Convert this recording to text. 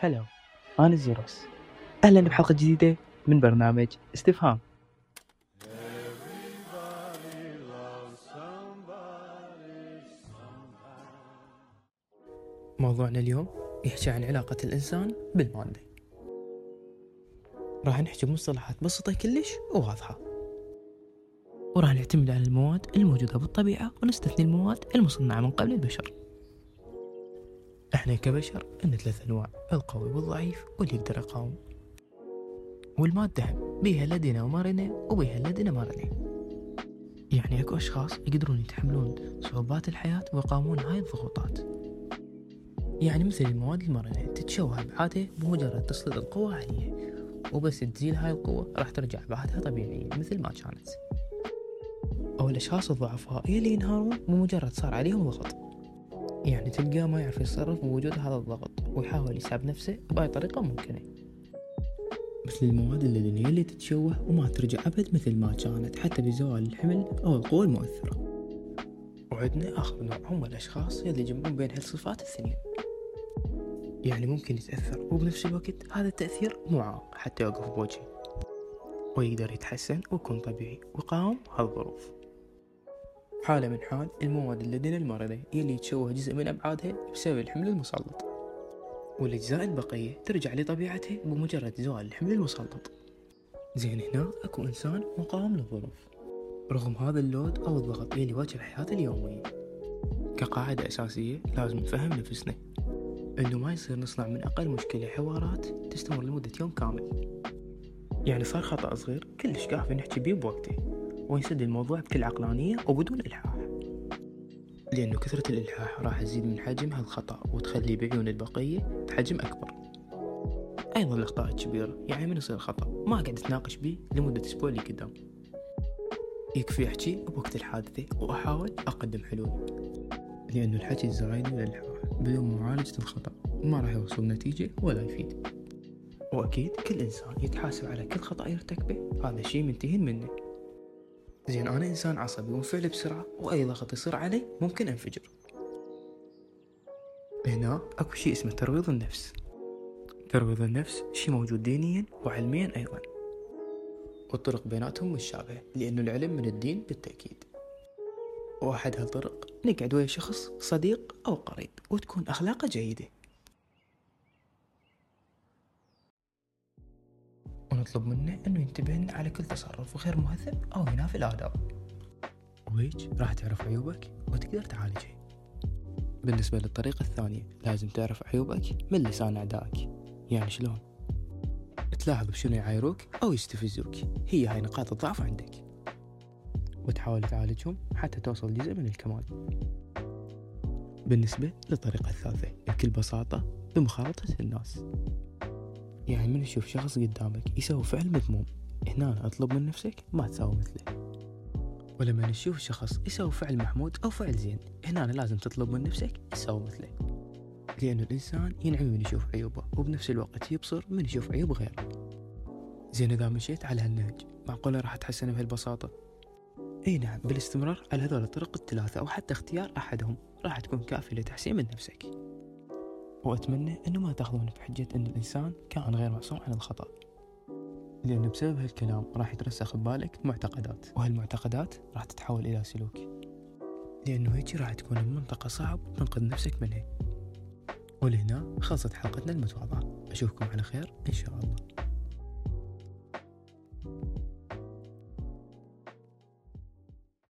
هلو أنا زيروس أهلا بحلقة جديدة من برنامج استفهام. موضوعنا اليوم يحكي عن علاقة الإنسان بالمادة راح نحكي بمصطلحات بسيطة كلش وواضحة. وراح نعتمد على المواد الموجودة بالطبيعة ونستثني المواد المصنعة من قبل البشر. إحنا كبشر عندنا ثلاث أنواع القوي والضعيف واللي يقدر يقاوم. والمادة بيها لدينا ومرنة وبيها لدينا مرنة يعني أكو أشخاص يقدرون يتحملون صعوبات الحياة ويقاومون هاي الضغوطات. يعني مثل المواد المرنة تتشوه بعادة بمجرد تسليط القوة عليها وبس تزيل هاي القوة راح ترجع بعدها طبيعية مثل ما كانت. أو الأشخاص الضعفاء يلي ينهارون بمجرد صار عليهم ضغط. يعني تلقاه ما يعرف يتصرف بوجود هذا الضغط ويحاول يسحب نفسه بأي طريقة ممكنة. مثل المواد اللدنية اللي تتشوه وما ترجع أبد مثل ما كانت حتى بزوال الحمل أو القوة المؤثرة. وعندنا آخر نوع هم الأشخاص اللي يجمعون بين هالصفات الثنين يعني ممكن يتأثر وبنفس الوقت هذا التأثير مو حتى يوقف بوجهه. ويقدر يتحسن ويكون طبيعي ويقاوم هالظروف. حالة من حال المواد اللدينا المرضة يلي يتشوه جزء من أبعادها بسبب الحمل المسلط. والأجزاء البقية ترجع لطبيعتها بمجرد زوال الحمل المسلط. زين هنا أكو إنسان مقاوم للظروف. رغم هذا اللود أو الضغط يلي يواجه الحياة اليومية. كقاعدة أساسية لازم نفهم نفسنا. إنه ما يصير نصنع من أقل مشكلة حوارات تستمر لمدة يوم كامل. يعني صار خطأ صغير كلش كافي نحكي بيه بوقته. ويسد الموضوع بكل عقلانية وبدون إلحاح. لأنه كثرة الإلحاح راح تزيد من حجم هالخطأ وتخلي بعيون البقية بحجم أكبر. أيضا الأخطاء الكبيرة يعني من يصير خطأ ما قاعد أتناقش بيه لمدة أسبوع اللي قدام يكفي أحكي بوقت الحادثة وأحاول أقدم حلول. لأنه الحكي الزايد والإلحاح بدون معالجة الخطأ ما راح يوصل نتيجة ولا يفيد. وأكيد كل إنسان يتحاسب على كل خطأ يرتكبه. هذا الشيء منتهين منه زين أنا إنسان عصبي وانفعل بسرعة وأي ضغط يصير علي ممكن أنفجر. هنا أكو شيء اسمه ترويض النفس. ترويض النفس شيء موجود دينيا وعلميا أيضا. والطرق بيناتهم مشابهة لأنه العلم من الدين بالتأكيد. وأحد هالطرق نقعد ويا شخص صديق أو قريب وتكون أخلاقه جيدة. ونطلب منه أنه ينتبه لنا على كل تصرف غير مهذب أو ينافي الآداب. وهيك؟ راح تعرف عيوبك وتقدر تعالجها بالنسبة للطريقة الثانية لازم تعرف عيوبك من لسان أعدائك. يعني شلون؟ تلاحظ بشنو يعايروك أو يستفزوك. هي هاي نقاط الضعف عندك. وتحاول تعالجهم حتى توصل جزء من الكمال. بالنسبة للطريقة الثالثة بكل بساطة بمخالطة الناس. يعني من تشوف شخص قدامك يسوي فعل مذموم هنا أطلب من نفسك ما تساوي مثله. ولما نشوف شخص يسوي فعل محمود أو فعل زين هنا لازم تطلب من نفسك تسوي مثله. لأن الإنسان ينعم من يشوف عيوبه وبنفس الوقت يبصر من يشوف عيوب غيره. زين إذا مشيت على هالنهج معقولة راح تحسن بهالبساطة؟ إي نعم بالاستمرار على هذول الطرق الثلاثة أو حتى اختيار أحدهم راح تكون كافية لتحسين من نفسك. وأتمنى أنه ما تاخذون بحجة أن الإنسان كان غير معصوم عن الخطأ. لأن بسبب هالكلام راح يترسخ ببالك معتقدات. وهالمعتقدات راح تتحول إلى سلوك. لأنه هيك راح تكون بمنطقة صعب تنقذ نفسك منها. ولهنا خلصت حلقتنا المتواضعة. أشوفكم على خير إن شاء الله.